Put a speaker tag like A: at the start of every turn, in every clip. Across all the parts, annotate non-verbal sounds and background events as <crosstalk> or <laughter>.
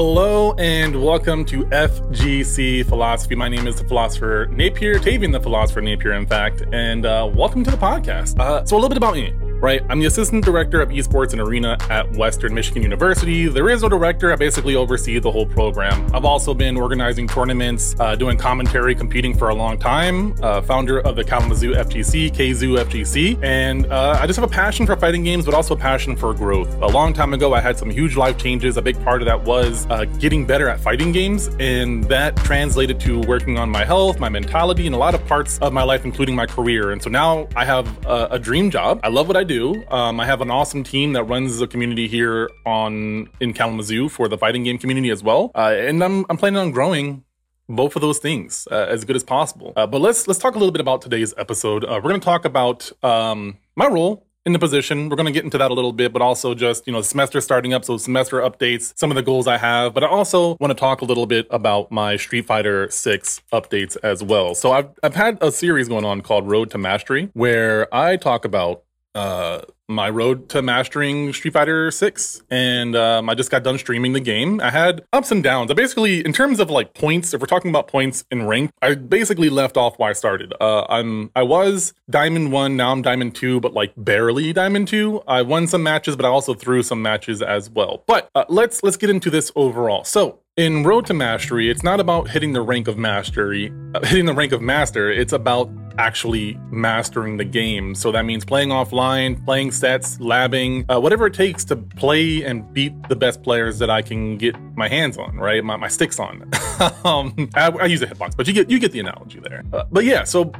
A: Hello and welcome to FGC Philosophy. My name is the philosopher Napier, Tavian the philosopher Napier, in fact, and uh, welcome to the podcast. Uh, so, a little bit about me right? I'm the assistant director of esports and arena at Western Michigan University. There is no director. I basically oversee the whole program. I've also been organizing tournaments, uh, doing commentary, competing for a long time. Uh, founder of the Kalamazoo FGC, KZoo FGC, and uh, I just have a passion for fighting games, but also a passion for growth. A long time ago, I had some huge life changes. A big part of that was uh, getting better at fighting games, and that translated to working on my health, my mentality, and a lot of parts of my life, including my career. And so now I have a, a dream job. I love what I do. Um, I have an awesome team that runs the community here on in Kalamazoo for the fighting game community as well, uh, and I'm I'm planning on growing both of those things uh, as good as possible. Uh, but let's let's talk a little bit about today's episode. Uh, we're going to talk about um, my role in the position. We're going to get into that a little bit, but also just, you know, semester starting up. So semester updates, some of the goals I have, but I also want to talk a little bit about my Street Fighter 6 updates as well. So I've, I've had a series going on called Road to Mastery where I talk about uh, my road to mastering Street Fighter 6 and um, I just got done streaming the game. I had ups and downs. I basically in terms of like points, if we're talking about points in rank, I basically left off where I started. Uh, I'm I was diamond 1, now I'm diamond 2, but like barely diamond 2. I won some matches, but I also threw some matches as well. But uh, let's let's get into this overall. So, in Road to Mastery, it's not about hitting the rank of mastery, uh, hitting the rank of master. It's about actually mastering the game. So that means playing offline, playing sets, labbing, uh, whatever it takes to play and beat the best players that I can get my hands on, right? My, my sticks on. <laughs> um, I, I, use a hitbox, but you get you get the analogy there. Uh, but yeah, so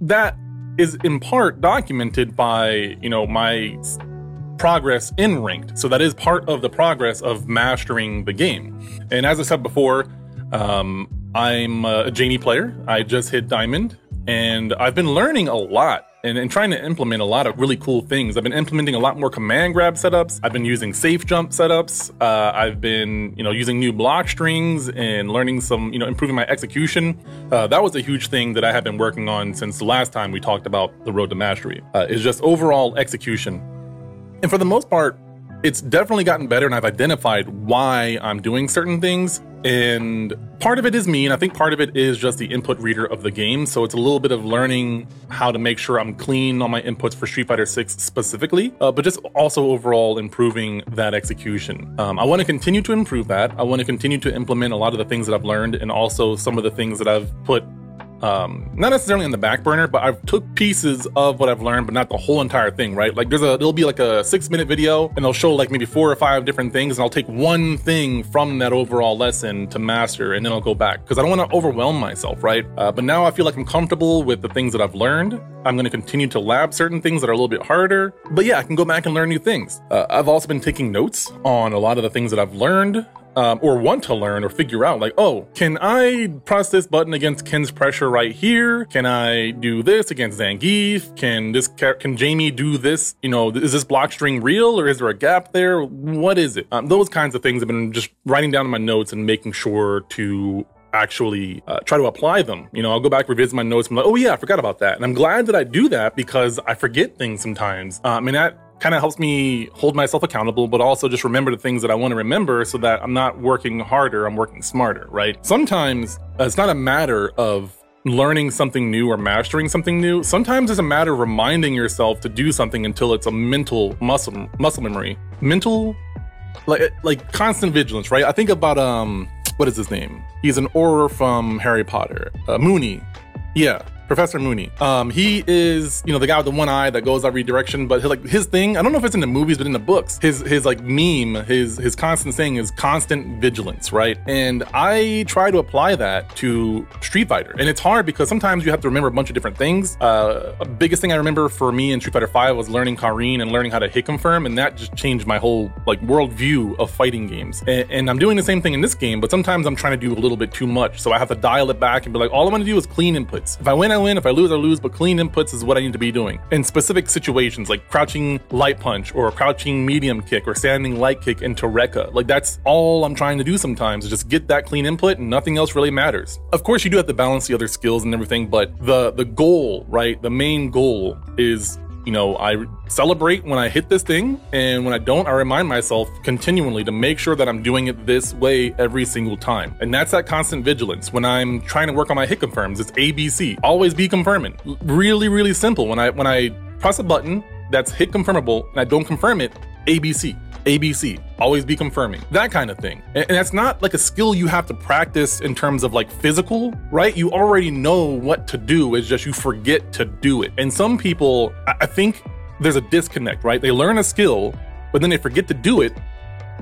A: that is in part documented by you know my progress in ranked. So that is part of the progress of mastering the game. And as I said before, um, I'm a Jamie player. I just hit diamond and I've been learning a lot and, and, trying to implement a lot of really cool things. I've been implementing a lot more command grab setups. I've been using safe jump setups. Uh, I've been, you know, using new block strings and learning some, you know, improving my execution. Uh, that was a huge thing that I have been working on since the last time we talked about the road to mastery. Uh, is just overall execution. And for the most part, it's definitely gotten better and I've identified why I'm doing certain things. And part of it is me, and I think part of it is just the input reader of the game. So it's a little bit of learning how to make sure I'm clean on my inputs for Street Fighter 6 specifically, uh, but just also overall improving that execution. Um, I want to continue to improve that. I want to continue to implement a lot of the things that I've learned and also some of the things that I've put um, not necessarily on the back burner, but I've took pieces of what I've learned, but not the whole entire thing, right? Like there's a, it'll be like a six minute video and they'll show like maybe four or five different things and I'll take one thing from that overall lesson to master and then I'll go back because I don't want to overwhelm myself, right? Uh, but now I feel like I'm comfortable with the things that I've learned. I'm going to continue to lab certain things that are a little bit harder, but yeah, I can go back and learn new things. Uh, I've also been taking notes on a lot of the things that I've learned um, or want to learn or figure out like, oh, can I press this button against Ken's pressure right here? Can I do this against Zangief? Can this can Jamie do this? You know, is this block string real or is there a gap there? What is it? Um, those kinds of things I've been just writing down in my notes and making sure to actually uh, try to apply them. You know, I'll go back, revisit my notes, and I'm like, oh yeah, I forgot about that. And I'm glad that I do that because I forget things sometimes. Um, and that kind of helps me hold myself accountable, but also just remember the things that I want to remember so that I'm not working harder, I'm working smarter, right? Sometimes uh, it's not a matter of learning something new or mastering something new. Sometimes it's a matter of reminding yourself to do something until it's a mental muscle muscle memory. Mental like like constant vigilance, right? I think about um what is his name? He's an Auror from Harry Potter. Uh, Moody. Yeah, Professor Moody. Um, he is, you know, the guy with the one eye that goes every direction, but his, like his thing, I don't know if it's in the movies, but in the books, his his like meme, his his constant thing is constant vigilance, right? And I try to apply that to Street Fighter, and it's hard because sometimes you have to remember a bunch of different things. Uh, biggest thing I remember for me in Street Fighter Five was learning Karin and learning how to hit confirm, and that just changed my whole like worldview of fighting games. And, and I'm doing the same thing in this game, but sometimes I'm trying to do a little bit too much, so I have to dial it back and be like, all I'm gonna do is clean inputs. If I win I win. If I lose, I lose. But clean inputs is what I need to be doing. In specific situations like crouching light punch or crouching medium kick or standing light kick into Rekka. Like that's all I'm trying to do sometimes is just get that clean input and nothing else really matters. Of course, you do have to balance the other skills and everything, but the the goal, right? The main goal is You know, I celebrate when I hit this thing, and when I don't, I remind myself continually to make sure that I'm doing it this way every single time. And that's that constant vigilance. When I'm trying to work on my hit confirms, it's ABC. Always be confirming. Really, really simple. When I when I press a button that's hit confirmable and I don't confirm it, ABC. ABC, always be confirming, that kind of thing. And, that's not like a skill you have to practice in terms of like physical, right? You already know what to do, it's just you forget to do it. And some people, I think there's a disconnect, right? They learn a skill, but then they forget to do it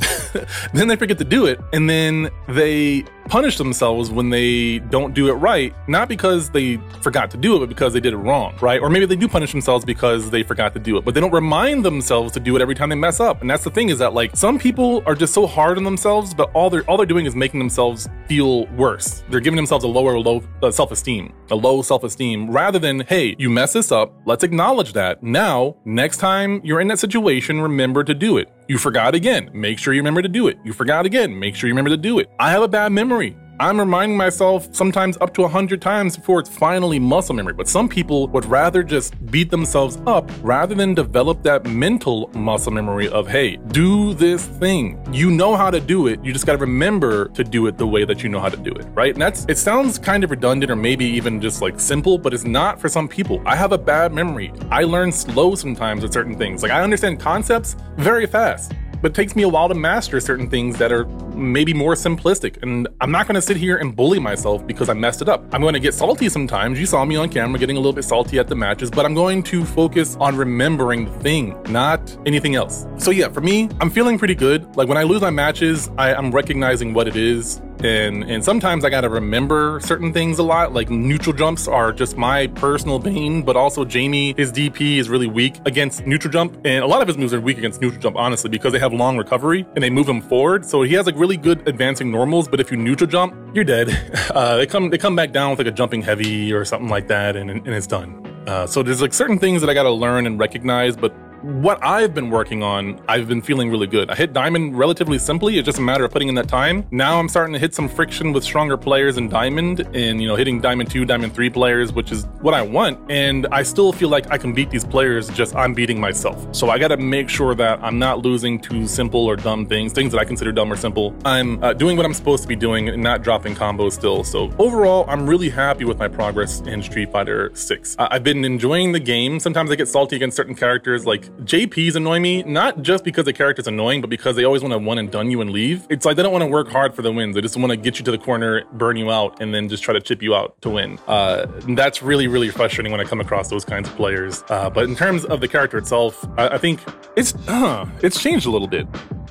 A: <laughs> then they forget to do it, and then they punish themselves when they don't do it right, not because they forgot to do it, but because they did it wrong, right? Or maybe they do punish themselves because they forgot to do it, but they don't remind themselves to do it every time they mess up. And that's the thing is that like some people are just so hard on themselves, but all they're all they're doing is making themselves feel worse. They're giving themselves a lower low uh, self-esteem, a low self-esteem, rather than hey, you mess this up, let's acknowledge that. Now, next time you're in that situation, remember to do it. You forgot again. Make sure you remember to do it. You forgot again. Make sure you remember to do it. I have a bad memory. I'm reminding myself sometimes up to 100 times before it's finally muscle memory. But some people would rather just beat themselves up rather than develop that mental muscle memory of, hey, do this thing. You know how to do it. You just got to remember to do it the way that you know how to do it, right? And that's, it sounds kind of redundant or maybe even just like simple, but it's not for some people. I have a bad memory. I learn slow sometimes at certain things. Like I understand concepts very fast but it takes me a while to master certain things that are maybe more simplistic. And I'm not going to sit here and bully myself because I messed it up. I'm going to get salty sometimes. You saw me on camera getting a little bit salty at the matches, but I'm going to focus on remembering the thing, not anything else. So yeah, for me, I'm feeling pretty good. Like when I lose my matches, I, I'm recognizing what it is and and sometimes I gotta remember certain things a lot. Like neutral jumps are just my personal bane, but also Jamie, his DP is really weak against neutral jump, and a lot of his moves are weak against neutral jump, honestly, because they have long recovery and they move him forward. So he has like really good advancing normals, but if you neutral jump, you're dead. <laughs> Uh, they come they come back down with like a jumping heavy or something like that, and and it's done. Uh, so there's like certain things that I gotta learn and recognize, but what I've been working on, I've been feeling really good. I hit Diamond relatively simply. It's just a matter of putting in that time. Now I'm starting to hit some friction with stronger players in Diamond and, you know, hitting Diamond 2, Diamond 3 players, which is what I want. And I still feel like I can beat these players, just I'm beating myself. So I got to make sure that I'm not losing to simple or dumb things, things that I consider dumb or simple. I'm uh, doing what I'm supposed to be doing and not dropping combos still. So overall, I'm really happy with my progress in Street Fighter 6. Uh, I've been enjoying the game. Sometimes I get salty against certain characters like JPs annoy me, not just because the character's annoying, but because they always want to one and done you and leave. It's like they don't want to work hard for the wins. They just want to get you to the corner, burn you out, and then just try to chip you out to win. Uh, that's really, really frustrating when I come across those kinds of players. Uh, but in terms of the character itself, I, I think it's uh, it's changed a little bit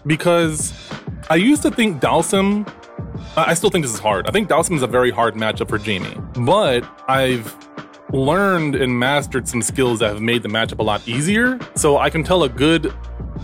A: because I used to think Dhalsim I still think this is hard. I think Dhalsim is a very hard matchup for Jamie, but I've learned and mastered some skills that have made the matchup a lot easier. So I can tell a good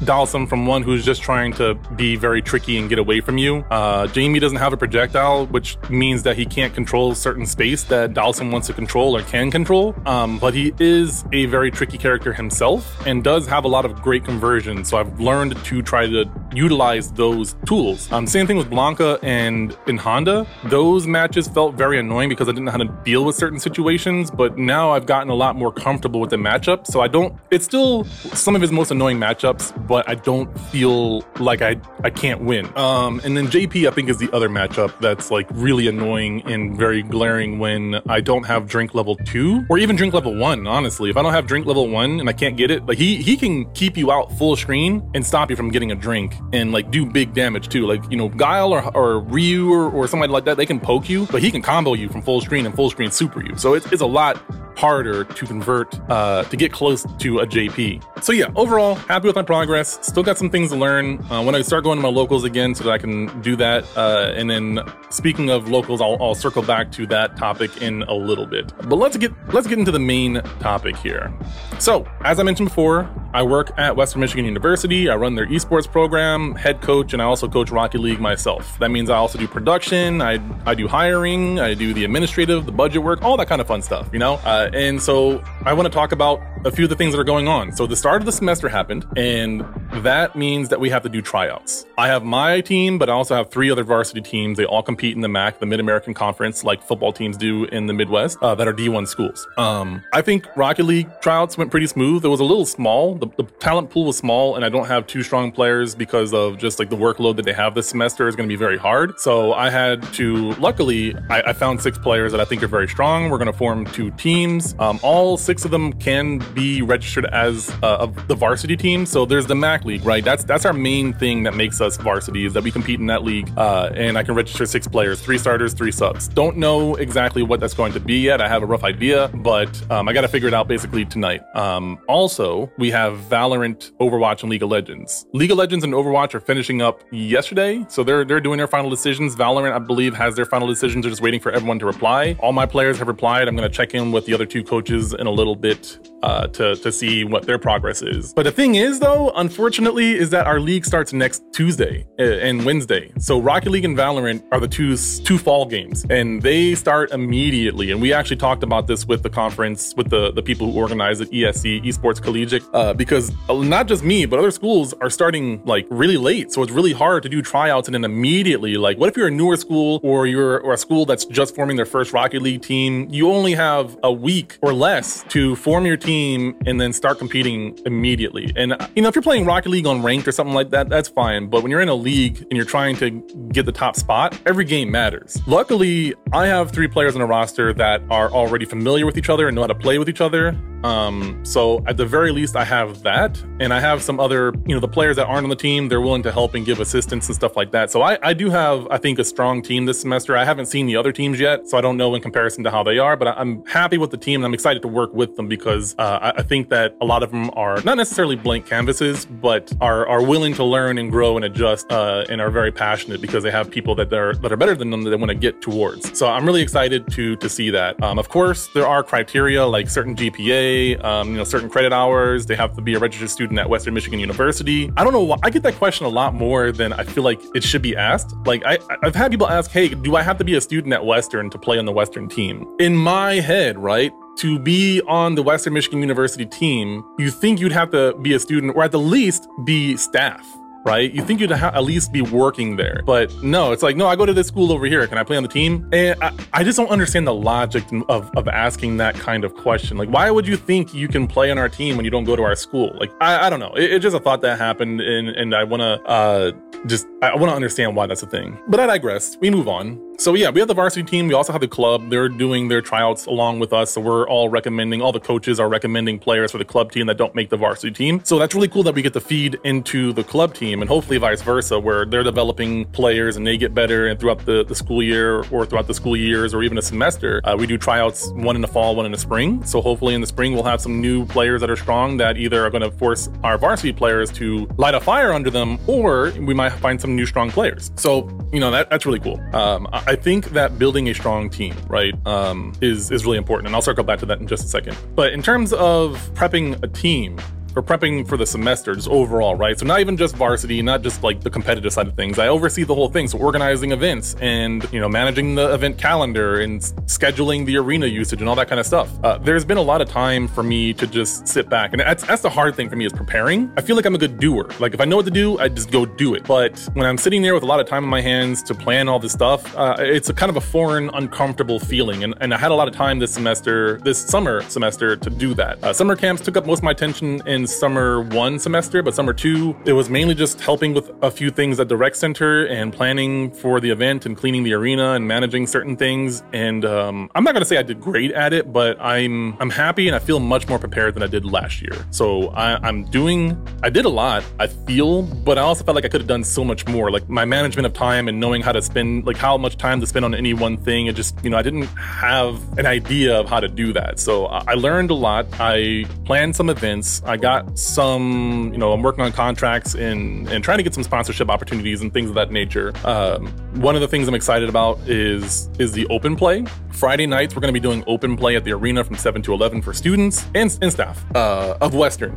A: Dhalsim from one who's just trying to be very tricky and get away from you. Uh, Jamie doesn't have a projectile, which means that he can't control certain space that Dhalsim wants to control or can control. Um, but he is a very tricky character himself and does have a lot of great conversions. So I've learned to try to utilize those tools. Um, same thing with Blanka and in Honda. Those matches felt very annoying because I didn't know how to deal with certain situations, but now I've gotten a lot more comfortable with the matchup. So I don't, it's still some of his most annoying matchups, but I don't feel like I I can't win. Um, and then JP I think is the other matchup that's like really annoying and very glaring when I don't have drink level two or even drink level one. Honestly, if I don't have drink level one and I can't get it, like he he can keep you out full screen and stop you from getting a drink and like do big damage too. Like you know Guile or, or Ryu or, or somebody like that, they can poke you, but he can combo you from full screen and full screen super you. So it's, it's a lot harder to convert uh, to get close to a JP. So yeah, overall, happy with my progress. Still got some things to learn. Uh, when I start going to my locals again, so that I can do that. Uh, and then speaking of locals, I'll, I'll circle back to that topic in a little bit. But let's get let's get into the main topic here. So as I mentioned before, I work at Western Michigan University. I run their esports program, head coach, and I also coach Rocket League myself. That means I also do production. I I do hiring. I do the administrative, the budget work, all that kind of fun stuff. You know. Uh, and so I want to talk about a few of the things that are going on. So the start of the semester happened, and that means that we have to do tryouts. I have my team, but I also have three other varsity teams. They all compete in the MAC, the Mid American Conference, like football teams do in the Midwest, uh, that are D1 schools. Um, I think Rocket League tryouts went pretty smooth. It was a little small. The, the talent pool was small, and I don't have two strong players because of just like the workload that they have this semester is going to be very hard. So I had to, luckily, I, I found six players that I think are very strong. We're going to form two teams. Um, all six of them can be registered as uh, the varsity team. So there's the MAC league, right? That's that's our main thing that makes us varsity is that we compete in that league, uh, and I can register six players, three starters, three subs. Don't know exactly what that's going to be yet. I have a rough idea, but um, I got to figure it out basically tonight. Um, also, we have Valorant, Overwatch, and League of Legends. League of Legends and Overwatch are finishing up yesterday, so they're they're doing their final decisions. Valorant, I believe, has their final decisions. They're just waiting for everyone to reply. All my players have replied. I'm going to check in with the other two coaches in a little bit uh, to to see what their progress is. But the thing is, though, unfortunately, is that our league starts next Tuesday uh, and Wednesday. So Rocket League and Valorant are the two two fall games, and they start immediately. And we actually talked about this with the conference with the the people who organize it, ESC Esports Collegiate, uh, because not just me, but other schools are starting like really late. So it's really hard to do tryouts and then immediately like, what if you're a newer school or you're or a school that's just forming their first Rocket League team? You only have a week or less to form your team and then start competing immediately. And you know, if you're playing Rocket League on ranked or something like that, that's fine. But when you're in a league and you're trying to get the top spot, every game matters. Luckily, I have three players on a roster that are already familiar with each other and know how to play with each other. Um, so at the very least, I have that, and I have some other, you know, the players that aren't on the team, they're willing to help and give assistance and stuff like that. So I, I do have, I think, a strong team this semester. I haven't seen the other teams yet, so I don't know in comparison to how they are, but I'm happy with the team and I'm excited to work with them because uh, I, I think that a lot of them are not necessarily blank canvases, but are are willing to learn and grow and adjust, uh, and are very passionate because they have people that are that are better than them that they want to get towards. So I'm really excited to to see that. Um, of course, there are criteria like certain GPA um, you know, certain credit hours. They have to be a registered student at Western Michigan University. I don't know why I get that question a lot more than I feel like it should be asked. Like I, I've had people ask, "Hey, do I have to be a student at Western to play on the Western team?" In my head, right? to be on the Western Michigan University team, you think you'd have to be a student or at the least be staff right? You think you'd ha- at least be working there. But no, it's like, no, I go to this school over here. Can I play on the team? And I, I just don't understand the logic of, of asking that kind of question. Like, why would you think you can play on our team when you don't go to our school? Like, I, I don't know. It, it's just a thought that happened. And, and I want to uh, just, I want to understand why that's a thing. But I digress. We move on. So yeah, we have the varsity team. We also have the club. They're doing their tryouts along with us. So we're all recommending, all the coaches are recommending players for the club team that don't make the varsity team. So that's really cool that we get to feed into the club team and hopefully vice versa, where they're developing players and they get better and throughout the, the school year or throughout the school years or even a semester. Uh, we do tryouts, one in the fall, one in the spring. So hopefully in the spring, we'll have some new players that are strong that either are going to force our varsity players to light a fire under them or we might find some new strong players. So, you know, that, that's really cool. Um, I think that building a strong team, right, um, is is really important, and I'll circle back to that in just a second. But in terms of prepping a team, prepping for the semester just overall, right? So not even just varsity, not just like the competitive side of things. I oversee the whole thing. So organizing events and, you know, managing the event calendar and scheduling the arena usage and all that kind of stuff. Uh, there's been a lot of time for me to just sit back. And that's, that's the hard thing for me is preparing. I feel like I'm a good doer. Like if I know what to do, I just go do it. But when I'm sitting there with a lot of time in my hands to plan all this stuff, uh, it's a kind of a foreign, uncomfortable feeling. And, and I had a lot of time this semester, this summer semester to do that. Uh, summer camps took up most of my attention summer one semester, but summer two, it was mainly just helping with a few things at the rec center and planning for the event and cleaning the arena and managing certain things. And um, I'm not gonna say I did great at it, but I'm I'm happy and I feel much more prepared than I did last year. So I, I'm doing, I did a lot. I feel, but I also felt like I could have done so much more. Like my management of time and knowing how to spend, like how much time to spend on any one thing. It just, you know, I didn't have an idea of how to do that. So I learned a lot. I planned some events. I got got some, you know, I'm working on contracts and and trying to get some sponsorship opportunities and things of that nature. Um, one of the things I'm excited about is is the open play. Friday nights we're going to be doing open play at the arena from 7 to 11 for students and, and staff uh, of Western.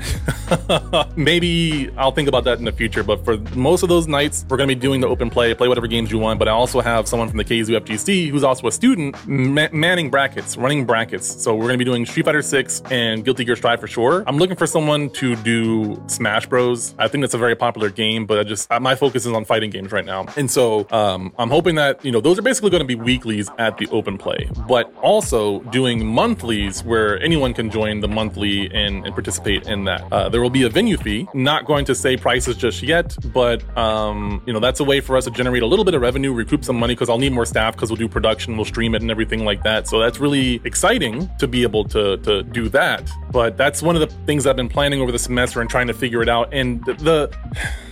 A: <laughs> Maybe I'll think about that in the future, but for most of those nights we're going to be doing the open play, play whatever games you want. But I also have someone from the KZoo FGC who's also a student ma- manning brackets, running brackets. So we're going to be doing Street Fighter 6 and Guilty Gear Strive for sure. I'm looking for someone to do Smash Bros. I think that's a very popular game, but I just my focus is on fighting games right now, and so um, I'm hoping that you know those are basically going to be weeklies at the open play but also doing monthlies where anyone can join the monthly and, and participate in that. Uh, there will be a venue fee. Not going to say prices just yet, but um, you know that's a way for us to generate a little bit of revenue, recoup some money because I'll need more staff because we'll do production, we'll stream it, and everything like that. So that's really exciting to be able to to do that. But that's one of the things I've been planning over the semester and trying to figure it out. And the, the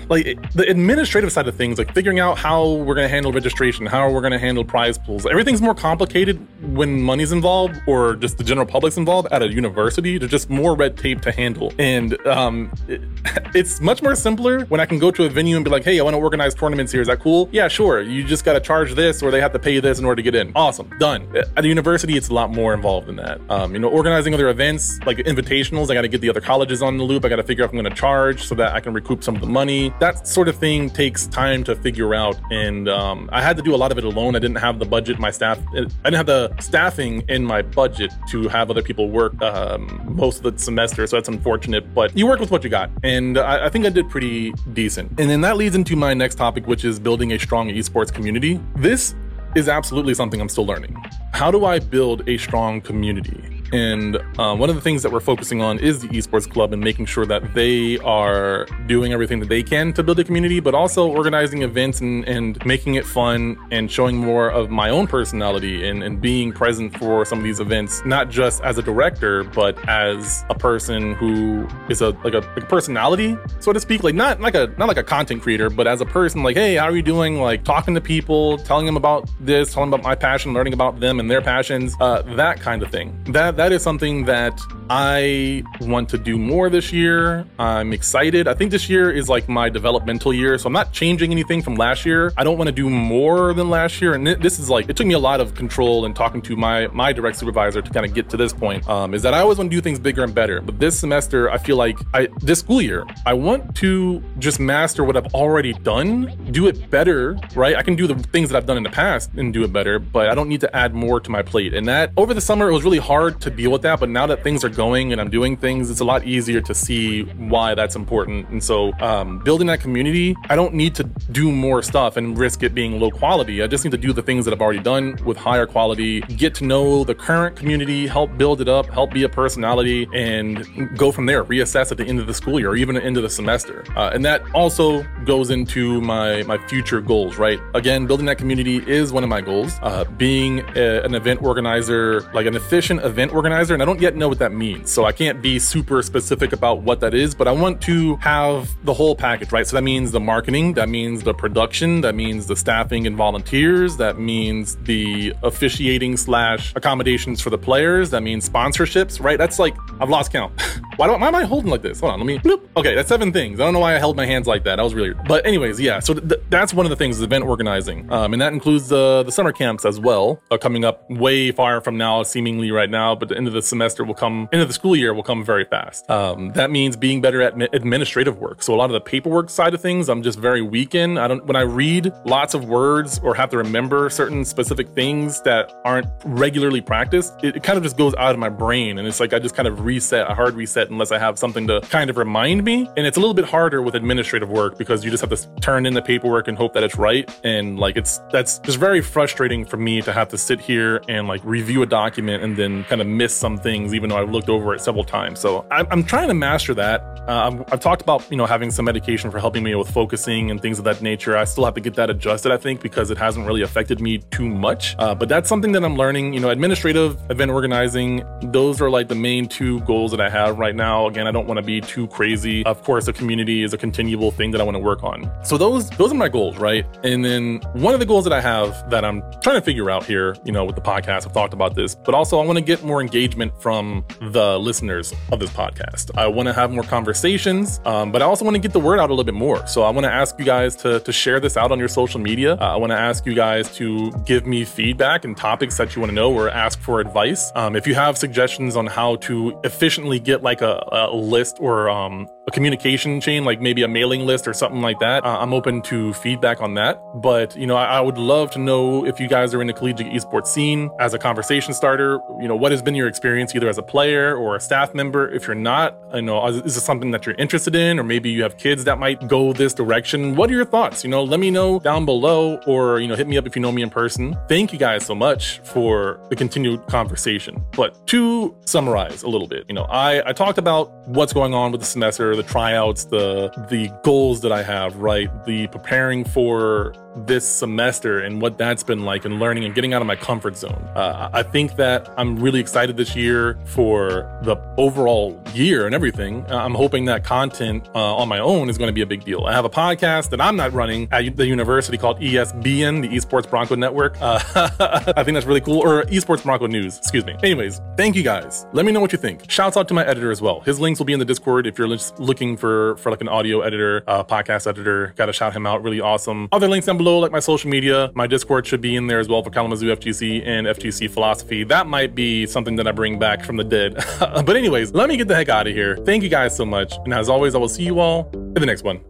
A: like the administrative side of things, like figuring out how we're going to handle registration, how we're going to handle prize pools. Everything's more complicated when money's involved or just the general public's involved at a university. There's just more red tape to handle, and um, it, <laughs> it's much more simpler when I can go to a venue and be like, "Hey, I want to organize tournaments here. Is that cool? Yeah, sure. You just got to charge this, or they have to pay you this in order to get in. Awesome, done. At a university, it's a lot more involved than that. Um, you know, organizing other events like invitationals. I got to get the other colleges on the loop. I got to figure out if I'm going to charge so that I can recoup some of the money that sort of thing takes time to figure out. And um, I had to do a lot of it alone. I didn't have the budget, my staff, I didn't have the staffing in my budget to have other people work um, most of the semester. So that's unfortunate, but you work with what you got. And I, I think I did pretty decent. And then that leads into my next topic, which is building a strong esports community. This is absolutely something I'm still learning. How do I build a strong community? And uh, one of the things that we're focusing on is the esports club and making sure that they are doing everything that they can to build a community, but also organizing events and, and making it fun and showing more of my own personality and, and being present for some of these events, not just as a director, but as a person who is a like a, like a personality, so to speak. Like not like a not like a content creator, but as a person, like, hey, how are you doing? Like talking to people, telling them about this, telling them about my passion, learning about them and their passions, uh, that kind of thing. That that is something that I want to do more this year. I'm excited. I think this year is like my developmental year, so I'm not changing anything from last year. I don't want to do more than last year, and this is like it took me a lot of control and talking to my my direct supervisor to kind of get to this point. Um, is that I always want to do things bigger and better, but this semester I feel like I this school year I want to just master what I've already done, do it better. Right? I can do the things that I've done in the past and do it better, but I don't need to add more to my plate. And that over the summer it was really hard to deal with that, but now that things are going and I'm doing things, it's a lot easier to see why that's important. And so, um, building that community, I don't need to do more stuff and risk it being low quality. I just need to do the things that I've already done with higher quality, get to know the current community, help build it up, help be a personality, and go from there. Reassess at the end of the school year or even at the end of the semester. Uh, and that also goes into my my future goals. Right? Again, building that community is one of my goals. Uh, being a, an event organizer, like an efficient event organizer and I don't yet know what that means. So I can't be super specific about what that is, but I want to have the whole package, right? So that means the marketing, that means the production, that means the staffing and volunteers, that means the officiating slash accommodations for the players, that means sponsorships, right? That's like, I've lost count. <laughs> why, don't, why am I holding like this? Hold on, let me, bloop. Okay, that's seven things. I don't know why I held my hands like that. That was really, but anyways, yeah. So th- that's one of the things is event organizing. Um, and that includes the, the summer camps as well, uh, coming up way far from now, seemingly right now, but the end of the semester will come end of the school year will come very fast. Um, that means being better at administrative work. So a lot of the paperwork side of things, I'm just very weak in. I don't when I read lots of words or have to remember certain specific things that aren't regularly practiced, it, it kind of just goes out of my brain, and it's like I just kind of reset a hard reset unless I have something to kind of remind me. And it's a little bit harder with administrative work because you just have to turn in the paperwork and hope that it's right. And like it's that's just very frustrating for me to have to sit here and like review a document and then kind of miss some things even though I've looked over it several times. So I'm, I'm trying to master that. Uh, I've talked about, you know, having some medication for helping me with focusing and things of that nature. I still have to get that adjusted, I think, because it hasn't really affected me too much. Uh, but that's something that I'm learning, you know, administrative, event organizing, those are like the main two goals that I have right now. Again, I don't want to be too crazy. Of course, the community is a continual thing that I want to work on. So those those are my goals, right? And then one of the goals that I have that I'm trying to figure out here, you know, with the podcast, I've talked about this, but also I want to get more engagement from the listeners of this podcast. I want to have more conversations, um, but I also want to get the word out a little bit more. So I want to ask you guys to to share this out on your social media. Uh, I want to ask you guys to give me feedback and topics that you want to know or ask for advice. Um, if you have suggestions on how to efficiently get like a, a list or um, a communication chain, like maybe a mailing list or something like that, uh, I'm open to feedback on that. But, you know, I, I, would love to know if you guys are in the collegiate esports scene as a conversation starter, you know, what has been your experience either as a player or a staff member? If you're not, you know, is this something that you're interested in, or maybe you have kids that might go this direction? What are your thoughts? You know, let me know down below or, you know, hit me up if you know me in person. Thank you guys so much for the continued conversation. But to summarize a little bit, you know, I, I talked about what's going on with the semester, the tryouts, the the goals that I have, right? The preparing for this semester and what that's been like and learning and getting out of my comfort zone. Uh, I think that I'm really excited this year for the overall year and everything. Uh, I'm hoping that content uh, on my own is going to be a big deal. I have a podcast that I'm not running at the university called ESBN, the Esports Bronco Network. Uh, <laughs> I think that's really cool, or Esports Bronco News, excuse me. Anyways, thank you guys. Let me know what you think. Shouts out to my editor as well. His links will be in the Discord if you're just looking for for like an audio editor, uh, podcast editor. Got to shout him out. Really awesome. Other links below, like my social media. My Discord should be in there as well for Kalamazoo FGC and FGC philosophy. That might be something that I bring back from the dead. <laughs> but anyways, let me get the heck out of here. Thank you guys so much. And as always, I will see you all in the next one.